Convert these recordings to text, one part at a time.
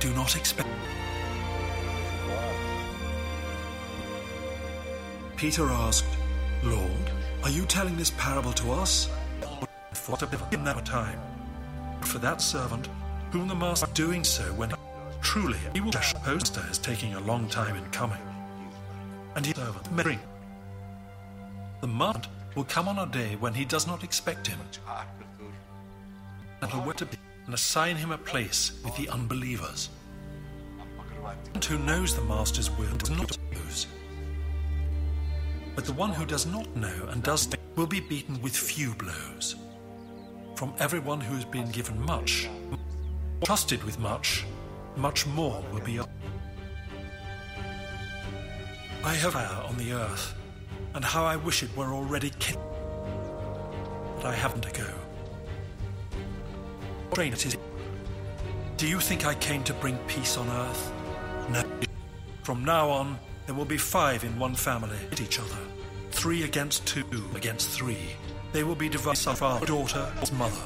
do not expect. Peter asked, Lord, are you telling this parable to us? To give them time. For that servant, whom the master is doing so when truly he will poster is taking a long time in coming. And his servant may bring. The master will come on a day when he does not expect him. And will to be and assign him a place with the unbelievers. And who knows the master's will does not lose. But the one who does not know and does not will be beaten with few blows. From everyone who has been given much, trusted with much, much more will be. I have fire on the earth, and how I wish it were already kindled. But I haven't a go. Train it is. Do you think I came to bring peace on earth? No. From now on, there will be five in one family at each other. Three against two against three. They will be divided father, daughter, mother.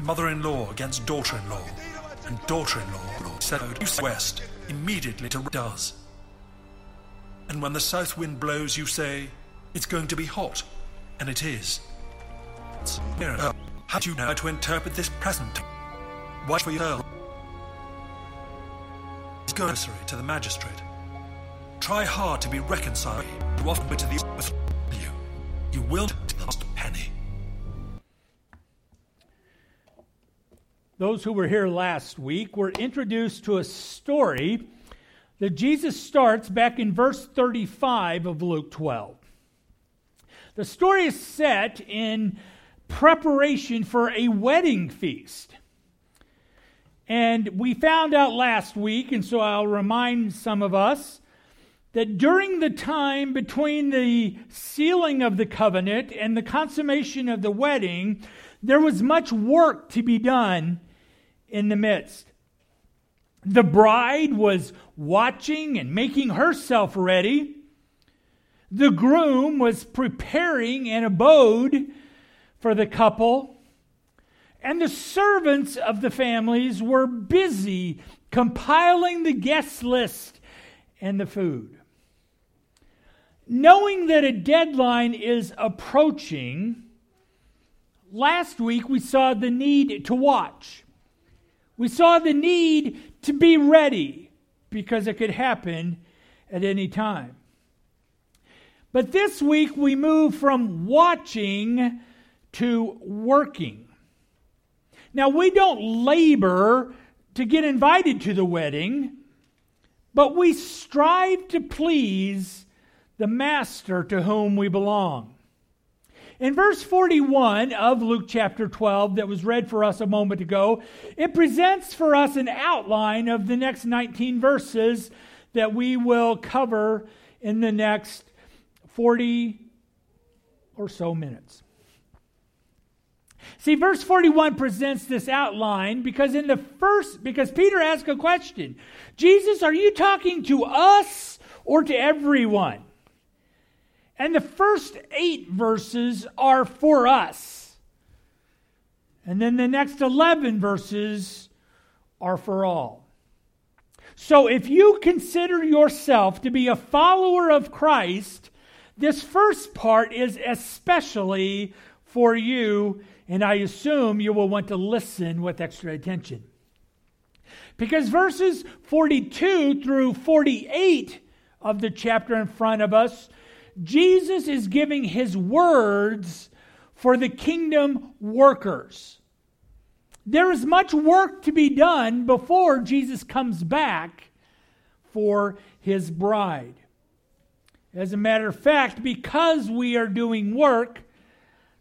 Mother-in-law against daughter-in-law. And daughter-in-law said oh, west immediately to does. And when the south wind blows, you say, it's going to be hot. And it is. How do you know how to interpret this present? Watch for your Go to the magistrate. Try hard to be reconciled. You often to the you. You will cost a penny. Those who were here last week were introduced to a story that Jesus starts back in verse 35 of Luke 12. The story is set in preparation for a wedding feast. And we found out last week, and so I'll remind some of us, that during the time between the sealing of the covenant and the consummation of the wedding, there was much work to be done in the midst. The bride was watching and making herself ready. The groom was preparing an abode for the couple. And the servants of the families were busy compiling the guest list and the food. Knowing that a deadline is approaching, last week we saw the need to watch. We saw the need to be ready because it could happen at any time. But this week we move from watching to working. Now, we don't labor to get invited to the wedding, but we strive to please the master to whom we belong. In verse 41 of Luke chapter 12, that was read for us a moment ago, it presents for us an outline of the next 19 verses that we will cover in the next 40 or so minutes. See, verse 41 presents this outline because in the first, because Peter asked a question Jesus, are you talking to us or to everyone? And the first eight verses are for us. And then the next 11 verses are for all. So if you consider yourself to be a follower of Christ, this first part is especially for you and I assume you will want to listen with extra attention. Because verses 42 through 48 of the chapter in front of us, Jesus is giving his words for the kingdom workers. There is much work to be done before Jesus comes back for his bride. As a matter of fact, because we are doing work,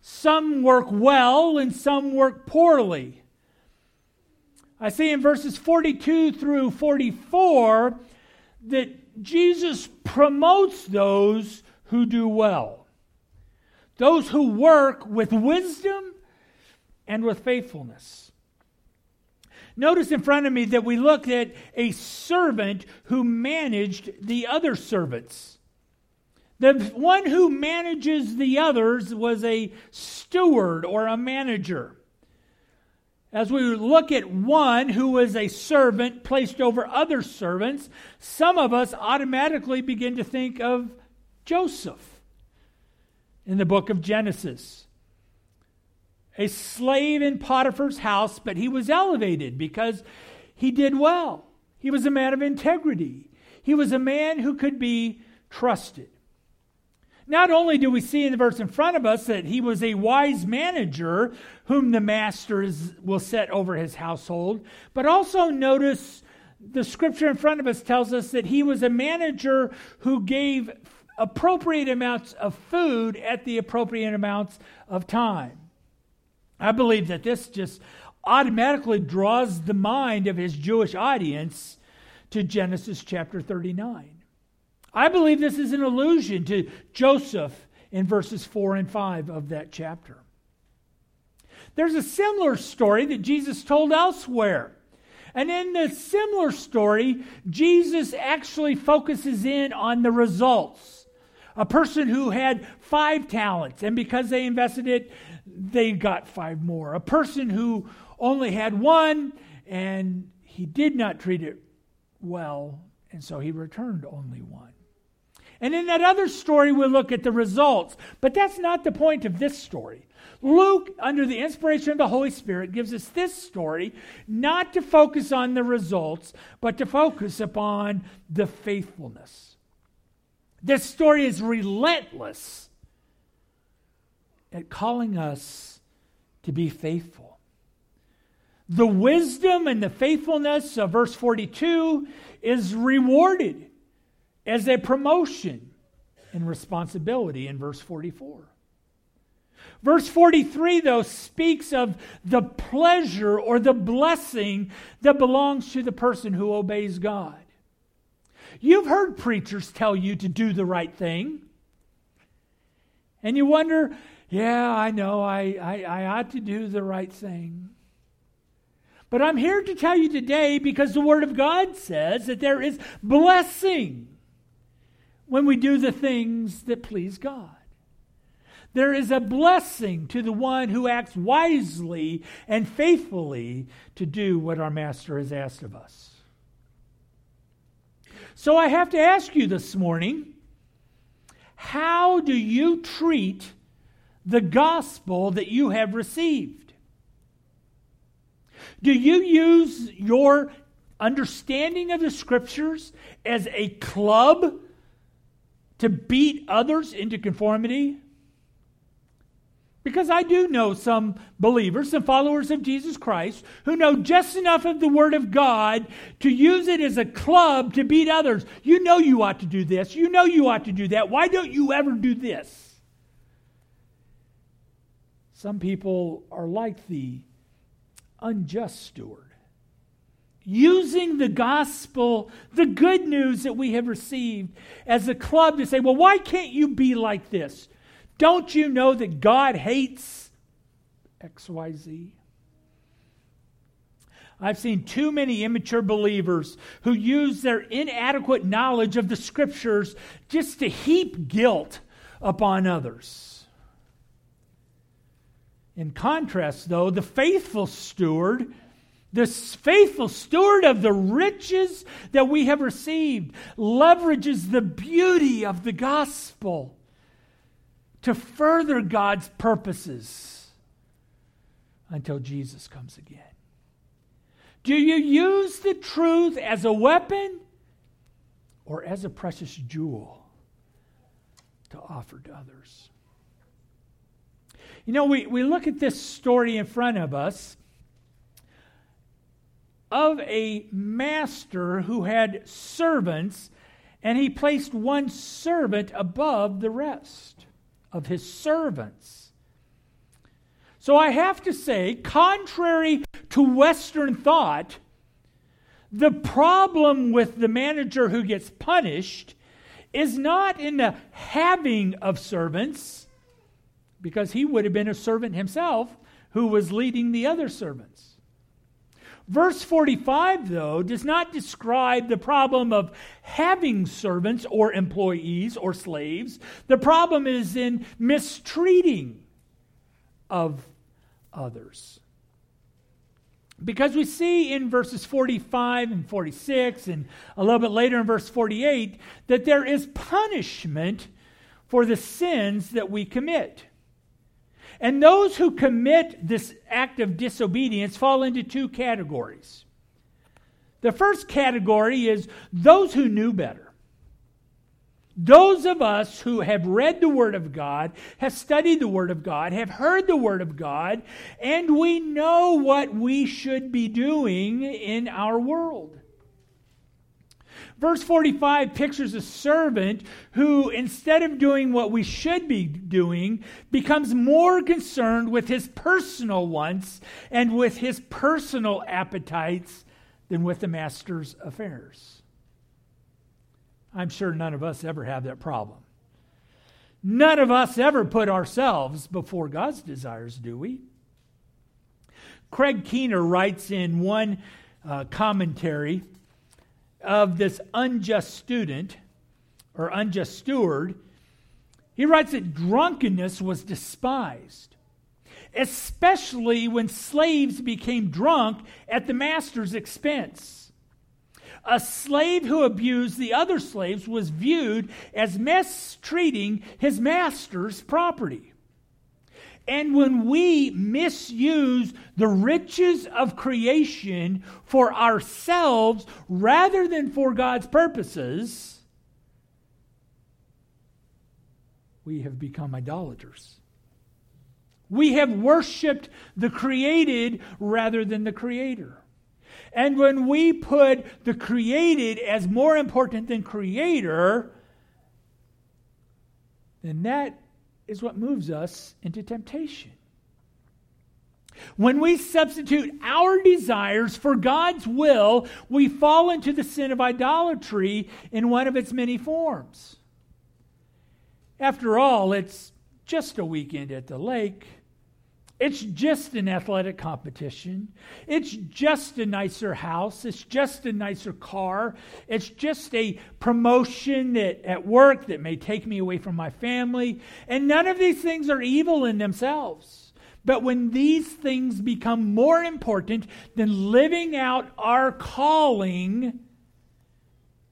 some work well and some work poorly. I see in verses 42 through 44 that Jesus promotes those who do well, those who work with wisdom and with faithfulness. Notice in front of me that we look at a servant who managed the other servants. The one who manages the others was a steward or a manager. As we look at one who was a servant placed over other servants, some of us automatically begin to think of Joseph in the book of Genesis. A slave in Potiphar's house, but he was elevated because he did well. He was a man of integrity. He was a man who could be trusted. Not only do we see in the verse in front of us that he was a wise manager whom the master is, will set over his household, but also notice the scripture in front of us tells us that he was a manager who gave appropriate amounts of food at the appropriate amounts of time. I believe that this just automatically draws the mind of his Jewish audience to Genesis chapter 39. I believe this is an allusion to Joseph in verses 4 and 5 of that chapter. There's a similar story that Jesus told elsewhere. And in the similar story, Jesus actually focuses in on the results. A person who had five talents, and because they invested it, they got five more. A person who only had one, and he did not treat it well, and so he returned only one. And in that other story, we'll look at the results. But that's not the point of this story. Luke, under the inspiration of the Holy Spirit, gives us this story not to focus on the results, but to focus upon the faithfulness. This story is relentless at calling us to be faithful. The wisdom and the faithfulness of verse 42 is rewarded as a promotion and responsibility in verse 44. Verse 43, though, speaks of the pleasure or the blessing that belongs to the person who obeys God. You've heard preachers tell you to do the right thing. And you wonder, yeah, I know, I, I, I ought to do the right thing. But I'm here to tell you today because the Word of God says that there is blessing when we do the things that please God. There is a blessing to the one who acts wisely and faithfully to do what our Master has asked of us. So I have to ask you this morning how do you treat the gospel that you have received? Do you use your understanding of the scriptures as a club to beat others into conformity? Because I do know some believers, some followers of Jesus Christ, who know just enough of the Word of God to use it as a club to beat others. You know you ought to do this. You know you ought to do that. Why don't you ever do this? Some people are like the unjust steward using the gospel, the good news that we have received, as a club to say, well, why can't you be like this? Don't you know that God hates XYZ? I've seen too many immature believers who use their inadequate knowledge of the scriptures just to heap guilt upon others. In contrast, though, the faithful steward the faithful steward of the riches that we have received leverages the beauty of the gospel to further God's purposes until Jesus comes again. Do you use the truth as a weapon or as a precious jewel to offer to others? You know, we, we look at this story in front of us of a master who had servants, and he placed one servant above the rest of his servants. So I have to say, contrary to Western thought, the problem with the manager who gets punished is not in the having of servants, because he would have been a servant himself who was leading the other servants. Verse 45, though, does not describe the problem of having servants or employees or slaves. The problem is in mistreating of others. Because we see in verses 45 and 46, and a little bit later in verse 48, that there is punishment for the sins that we commit. And those who commit this act of disobedience fall into two categories. The first category is those who knew better. Those of us who have read the Word of God, have studied the Word of God, have heard the Word of God, and we know what we should be doing in our world. Verse 45 pictures a servant who, instead of doing what we should be doing, becomes more concerned with his personal wants and with his personal appetites than with the master's affairs. I'm sure none of us ever have that problem. None of us ever put ourselves before God's desires, do we? Craig Keener writes in one uh, commentary of this unjust student or unjust steward. He writes that drunkenness was despised, especially when slaves became drunk at the master's expense. A slave who abused the other slaves was viewed as mistreating his master's property. And when we misuse the riches of creation for ourselves rather than for God's purposes, we have become idolaters. We have worshiped the created rather than the creator. And when we put the created as more important than creator, then that is what moves us into temptation. When we substitute our desires for God's will, we fall into the sin of idolatry in one of its many forms. After all, it's just a weekend at the lake. It's just an athletic competition. It's just a nicer house. It's just a nicer car. It's just a promotion that, at work that may take me away from my family. And none of these things are evil in themselves. But when these things become more important than living out our calling,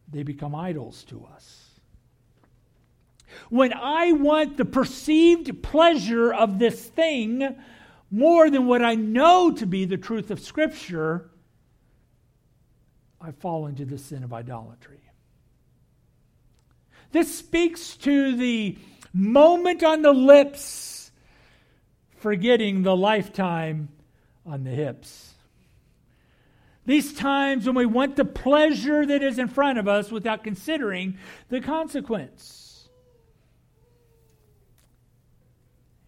they become idols to us. When I want the perceived pleasure of this thing more than what I know to be the truth of Scripture, I fall into the sin of idolatry. This speaks to the moment on the lips, forgetting the lifetime on the hips. These times when we want the pleasure that is in front of us without considering the consequence.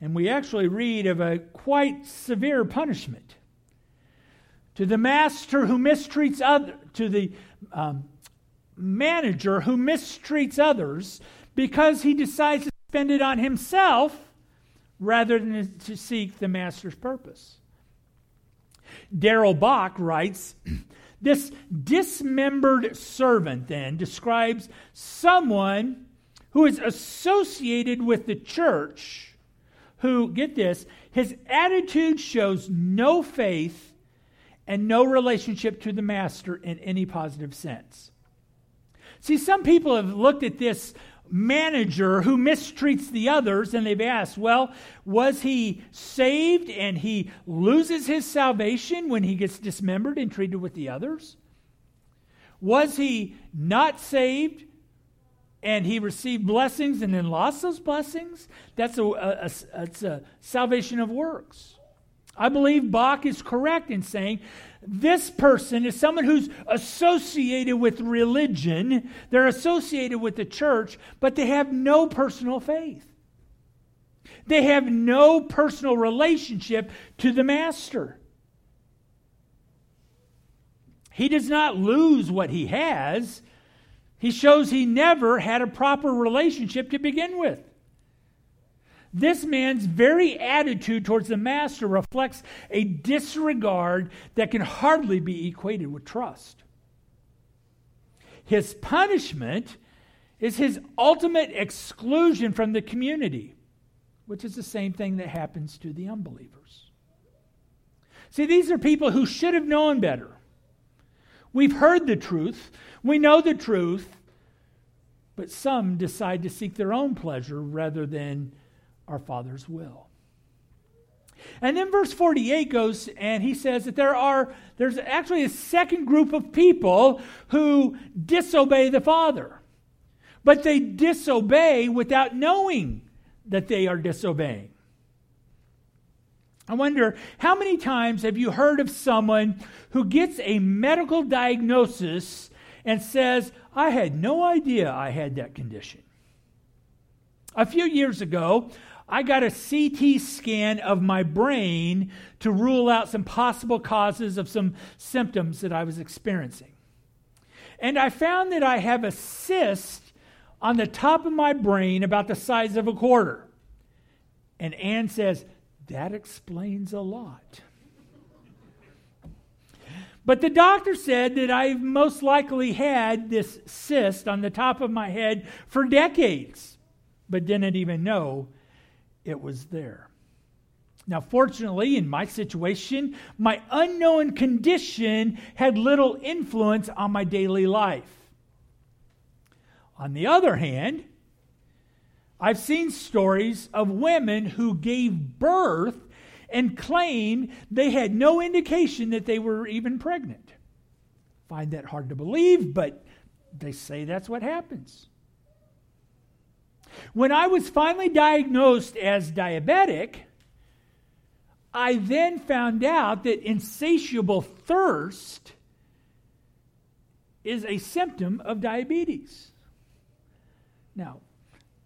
And we actually read of a quite severe punishment to the master who mistreats other, to the um, manager who mistreats others because he decides to spend it on himself rather than to seek the master's purpose. Darrell Bock writes This dismembered servant then describes someone who is associated with the church who, get this, his attitude shows no faith and no relationship to the master in any positive sense. See, some people have looked at this manager who mistreats the others and they've asked, well, was he saved and he loses his salvation when he gets dismembered and treated with the others? Was he not saved and he received blessings and then lost those blessings, that's a, a, a, a, salvation of works. I believe Bock is correct in saying this person is someone who's associated with religion, they're associated with the church, but they have no personal faith. They have no personal relationship to the master. He does not lose what he has he shows he never had a proper relationship to begin with. This man's very attitude towards the master reflects a disregard that can hardly be equated with trust. His punishment is his ultimate exclusion from the community, which is the same thing that happens to the unbelievers. See, these are people who should have known better. We've heard the truth, we know the truth, but some decide to seek their own pleasure rather than our Father's will. And then verse 48 goes and he says that there are there's actually a second group of people who disobey the Father. But they disobey without knowing that they are disobeying. I wonder how many times have you heard of someone who gets a medical diagnosis and says, I had no idea I had that condition? A few years ago, I got a CT scan of my brain to rule out some possible causes of some symptoms that I was experiencing. And I found that I have a cyst on the top of my brain about the size of a quarter. And Anne says, That explains a lot. But the doctor said that I've most likely had this cyst on the top of my head for decades, but didn't even know it was there. Now, fortunately, in my situation, my unknown condition had little influence on my daily life. On the other hand, I've seen stories of women who gave birth and claimed they had no indication that they were even pregnant. Find that hard to believe, but they say that's what happens. When I was finally diagnosed as diabetic, I then found out that insatiable thirst is a symptom of diabetes. Now,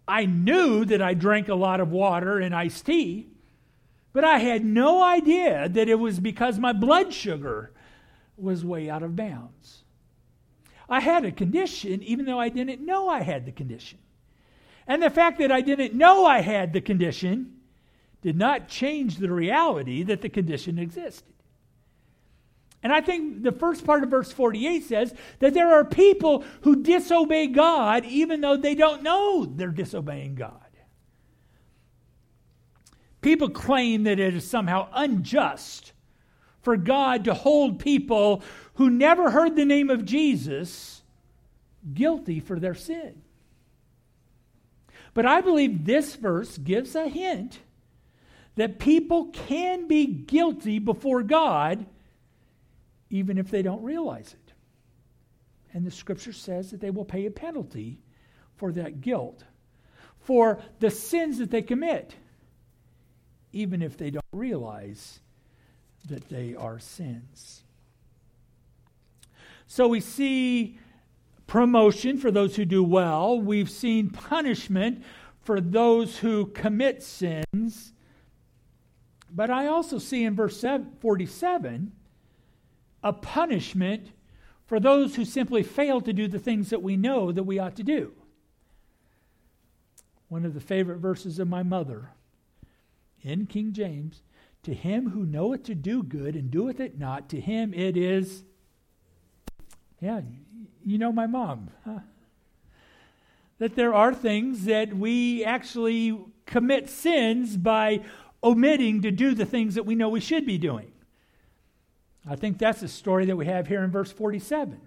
I knew that I drank a lot of water and iced tea, but I had no idea that it was because my blood sugar was way out of bounds. I had a condition even though I didn't know I had the condition. And the fact that I didn't know I had the condition did not change the reality that the condition existed. And I think the first part of verse 48 says that there are people who disobey God even though they don't know they're disobeying God. People claim that it is somehow unjust for God to hold people who never heard the name of Jesus guilty for their sin. But I believe this verse gives a hint that people can be guilty before God even if they don't realize it. And the scripture says that they will pay a penalty for that guilt, for the sins that they commit, even if they don't realize that they are sins. So we see promotion for those who do well, we've seen punishment for those who commit sins. But I also see in verse 47 a punishment for those who simply fail to do the things that we know that we ought to do. One of the favorite verses of my mother in King James To him who knoweth to do good and doeth it not, to him it is. Yeah, you know my mom. Huh? That there are things that we actually commit sins by omitting to do the things that we know we should be doing. I think that's the story that we have here in verse 47.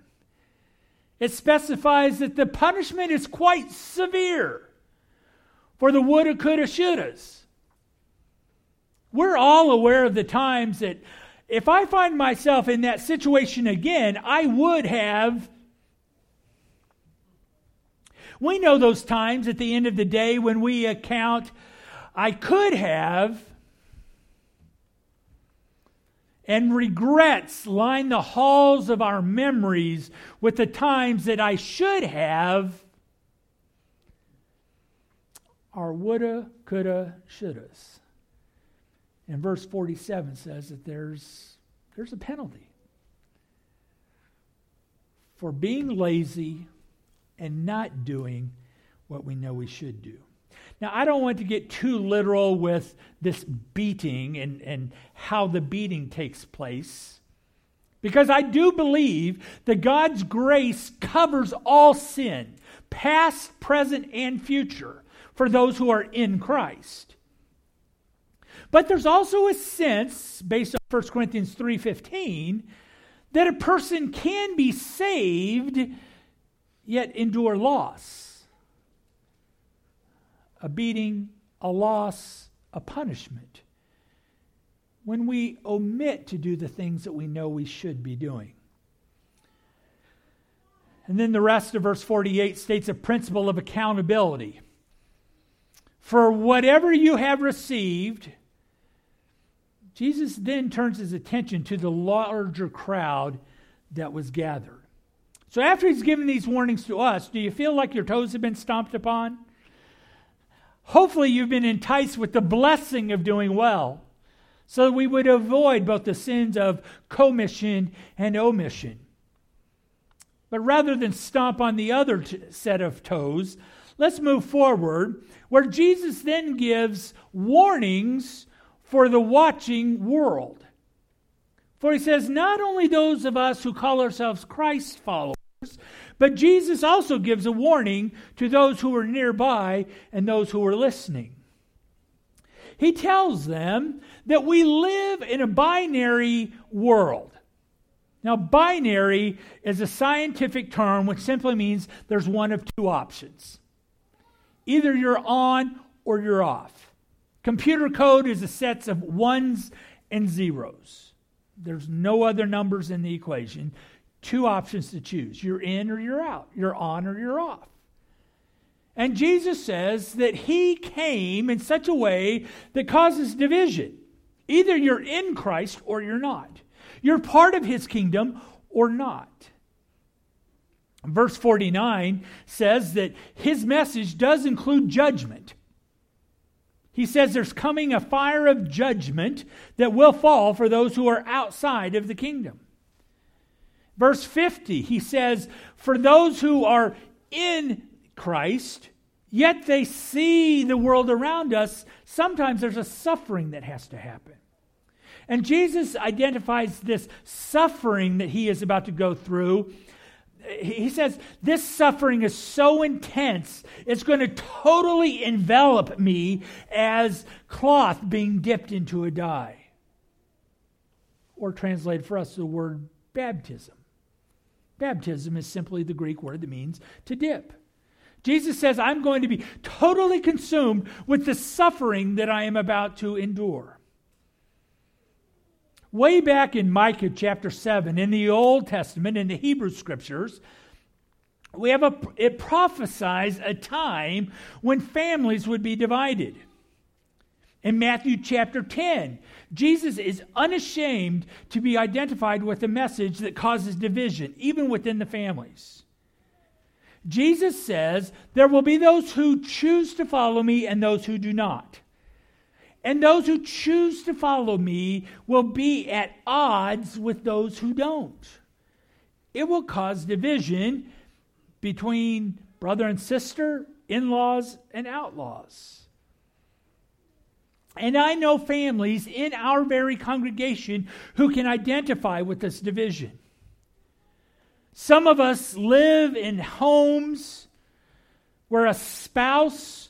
It specifies that the punishment is quite severe for the woulda, coulda, shouldas. We're all aware of the times that if I find myself in that situation again, I would have. We know those times at the end of the day when we account, I could have and regrets line the halls of our memories with the times that I should have are woulda, coulda, shouldas. And verse 47 says that there's, there's a penalty for being lazy and not doing what we know we should do. Now, I don't want to get too literal with this beating and, and how the beating takes place. Because I do believe that God's grace covers all sin, past, present, and future, for those who are in Christ. But there's also a sense, based on 1 Corinthians 3.15, that a person can be saved yet endure loss. A beating, a loss, a punishment. When we omit to do the things that we know we should be doing. And then the rest of verse 48 states a principle of accountability. For whatever you have received, Jesus then turns his attention to the larger crowd that was gathered. So after he's given these warnings to us, do you feel like your toes have been stomped upon? Hopefully, you've been enticed with the blessing of doing well, so that we would avoid both the sins of commission and omission. But rather than stomp on the other t- set of toes, let's move forward, where Jesus then gives warnings for the watching world. For he says, not only those of us who call ourselves Christ followers, but Jesus also gives a warning to those who are nearby and those who are listening. He tells them that we live in a binary world. Now, binary is a scientific term which simply means there's one of two options. Either you're on or you're off. Computer code is a set of ones and zeros. There's no other numbers in the equation. Two options to choose you're in or you're out, you're on or you're off. And Jesus says that he came in such a way that causes division. Either you're in Christ or you're not. You're part of his kingdom or not. Verse 49 says that his message does include judgment. He says there's coming a fire of judgment that will fall for those who are outside of the kingdom. Verse 50, he says, For those who are in Christ, yet they see the world around us, sometimes there's a suffering that has to happen. And Jesus identifies this suffering that he is about to go through he says, This suffering is so intense, it's going to totally envelop me as cloth being dipped into a dye. Or translated for us, the word baptism. Baptism is simply the Greek word that means to dip. Jesus says, I'm going to be totally consumed with the suffering that I am about to endure. Way back in Micah chapter 7, in the Old Testament, in the Hebrew scriptures, we have a, it prophesies a time when families would be divided. In Matthew chapter 10, Jesus is unashamed to be identified with a message that causes division, even within the families. Jesus says, There will be those who choose to follow me and those who do not. And those who choose to follow me will be at odds with those who don't. It will cause division between brother and sister, in laws and outlaws. And I know families in our very congregation who can identify with this division. Some of us live in homes where a spouse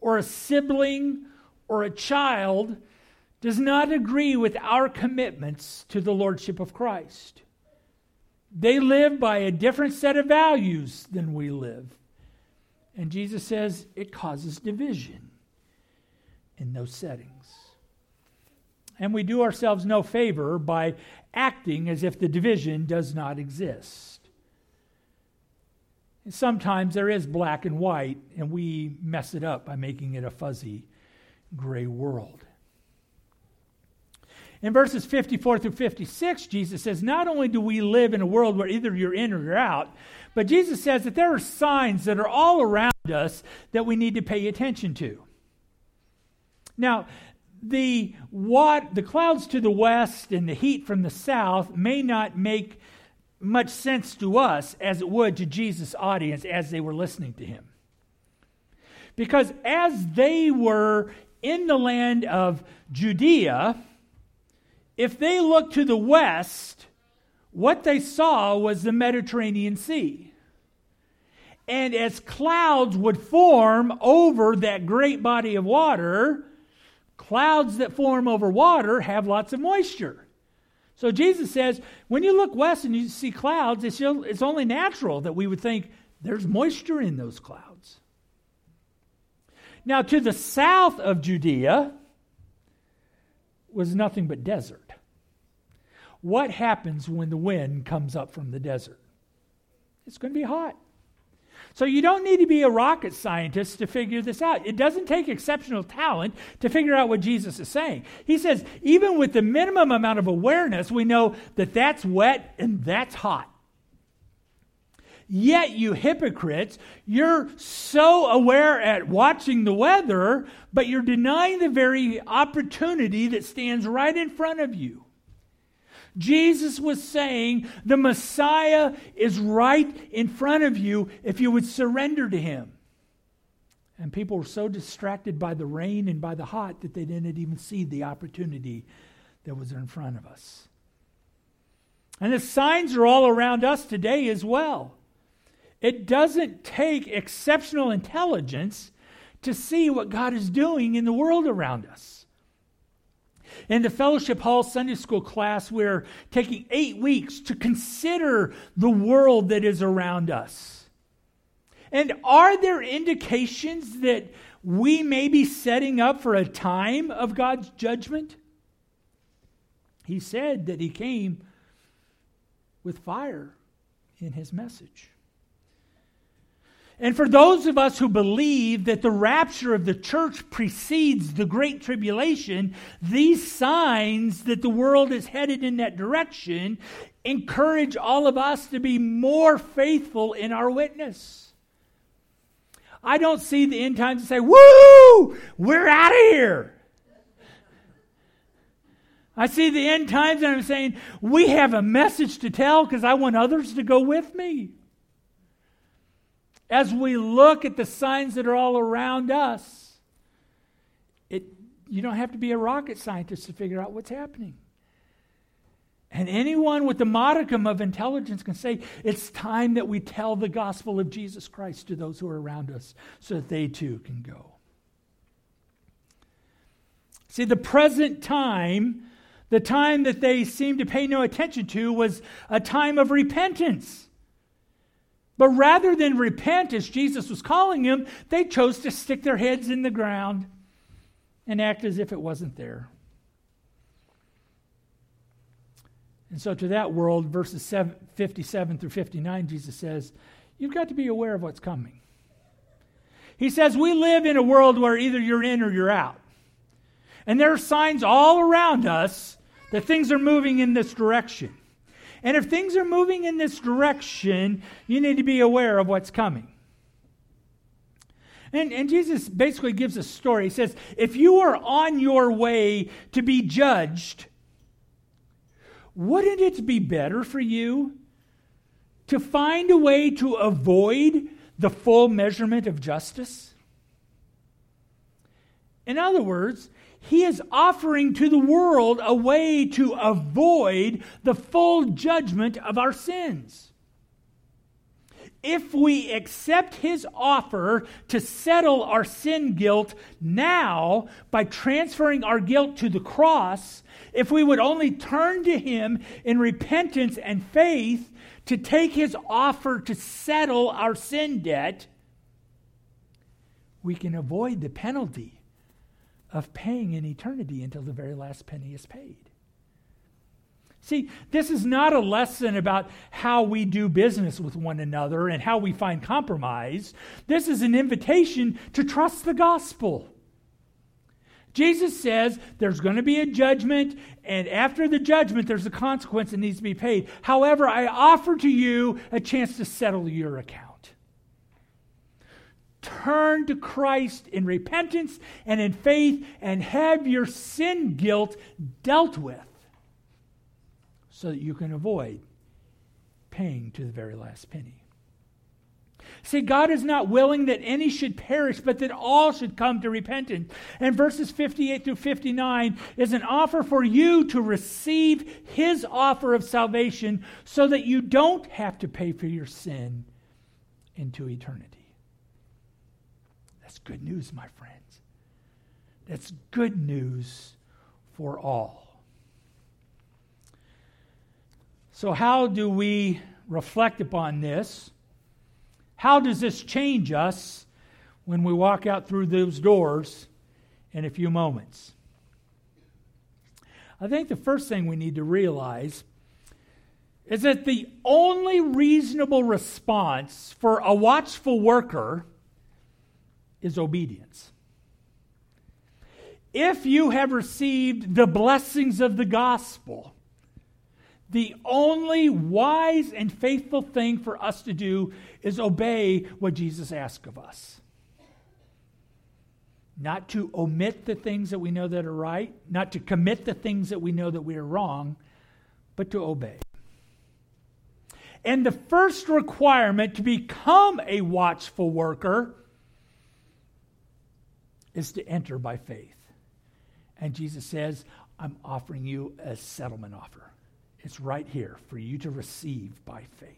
or a sibling or a child does not agree with our commitments to the Lordship of Christ. They live by a different set of values than we live. And Jesus says it causes division in those settings. And we do ourselves no favor by acting as if the division does not exist. And sometimes there is black and white, and we mess it up by making it a fuzzy gray world. In verses 54 through 56, Jesus says, Not only do we live in a world where either you're in or you're out, but Jesus says that there are signs that are all around us that we need to pay attention to. Now, the, what, the clouds to the west and the heat from the south may not make much sense to us as it would to Jesus' audience as they were listening to him. Because as they were in the land of Judea, if they looked to the west, what they saw was the Mediterranean Sea. And as clouds would form over that great body of water, Clouds that form over water have lots of moisture. So Jesus says, when you look west and you see clouds, it's, it's only natural that we would think there's moisture in those clouds. Now, to the south of Judea was nothing but desert. What happens when the wind comes up from the desert? It's going to be hot. So you don't need to be a rocket scientist to figure this out. It doesn't take exceptional talent to figure out what Jesus is saying. He says, even with the minimum amount of awareness, we know that that's wet and that's hot. Yet, you hypocrites, you're so aware at watching the weather, but you're denying the very opportunity that stands right in front of you. Jesus was saying the Messiah is right in front of you if you would surrender to him. And people were so distracted by the rain and by the hot that they didn't even see the opportunity that was in front of us. And the signs are all around us today as well. It doesn't take exceptional intelligence to see what God is doing in the world around us. In the Fellowship Hall Sunday School class, we're taking eight weeks to consider the world that is around us. And are there indications that we may be setting up for a time of God's judgment? He said that He came with fire in His message. And for those of us who believe that the rapture of the church precedes the Great Tribulation, these signs that the world is headed in that direction encourage all of us to be more faithful in our witness. I don't see the end times and say, Woo! We're out of here. I see the end times and I'm saying, We have a message to tell because I want others to go with me as we look at the signs that are all around us, it, you don't have to be a rocket scientist to figure out what's happening. And anyone with the modicum of intelligence can say, it's time that we tell the gospel of Jesus Christ to those who are around us so that they too can go. See, the present time, the time that they seem to pay no attention to, was a time of repentance. But rather than repent as Jesus was calling them, they chose to stick their heads in the ground and act as if it wasn't there. And so, to that world, verses 57 through 59, Jesus says, You've got to be aware of what's coming. He says, We live in a world where either you're in or you're out. And there are signs all around us that things are moving in this direction. And if things are moving in this direction, you need to be aware of what's coming. And, and Jesus basically gives a story. He says, If you are on your way to be judged, wouldn't it be better for you to find a way to avoid the full measurement of justice? In other words, he is offering to the world a way to avoid the full judgment of our sins. If we accept his offer to settle our sin guilt now by transferring our guilt to the cross, if we would only turn to him in repentance and faith to take his offer to settle our sin debt, we can avoid the penalty of paying in eternity until the very last penny is paid. See, this is not a lesson about how we do business with one another and how we find compromise. This is an invitation to trust the gospel. Jesus says there's going to be a judgment, and after the judgment, there's a consequence that needs to be paid. However, I offer to you a chance to settle your account turn to Christ in repentance and in faith and have your sin guilt dealt with so that you can avoid paying to the very last penny. See, God is not willing that any should perish, but that all should come to repentance. And verses 58 through 59 is an offer for you to receive His offer of salvation so that you don't have to pay for your sin into eternity good news, my friends. that's good news for all. So, how do we reflect upon this? How does this change us when we walk out through those doors in a few moments? I think the first thing we need to realize is that the only reasonable response for a watchful worker is obedience. If you have received the blessings of the gospel, the only wise and faithful thing for us to do is obey what Jesus asked of us. Not to omit the things that we know that are right, not to commit the things that we know that we are wrong, but to obey. And the first requirement to become a watchful worker is to enter by faith. And Jesus says, I'm offering you a settlement offer. It's right here for you to receive by faith.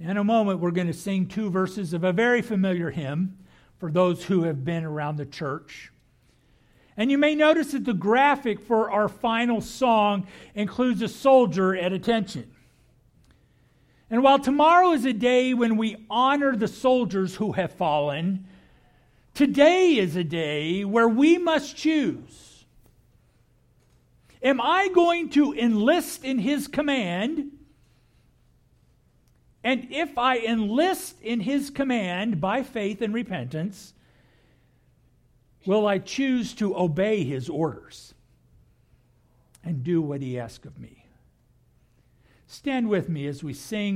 In a moment, we're going to sing two verses of a very familiar hymn for those who have been around the church. And you may notice that the graphic for our final song includes a soldier at attention. And while tomorrow is a day when we honor the soldiers who have fallen, today is a day where we must choose Am I going to enlist in his command? And if I enlist in his command by faith and repentance, will I choose to obey his orders and do what he asks of me? Stand with me as we sing.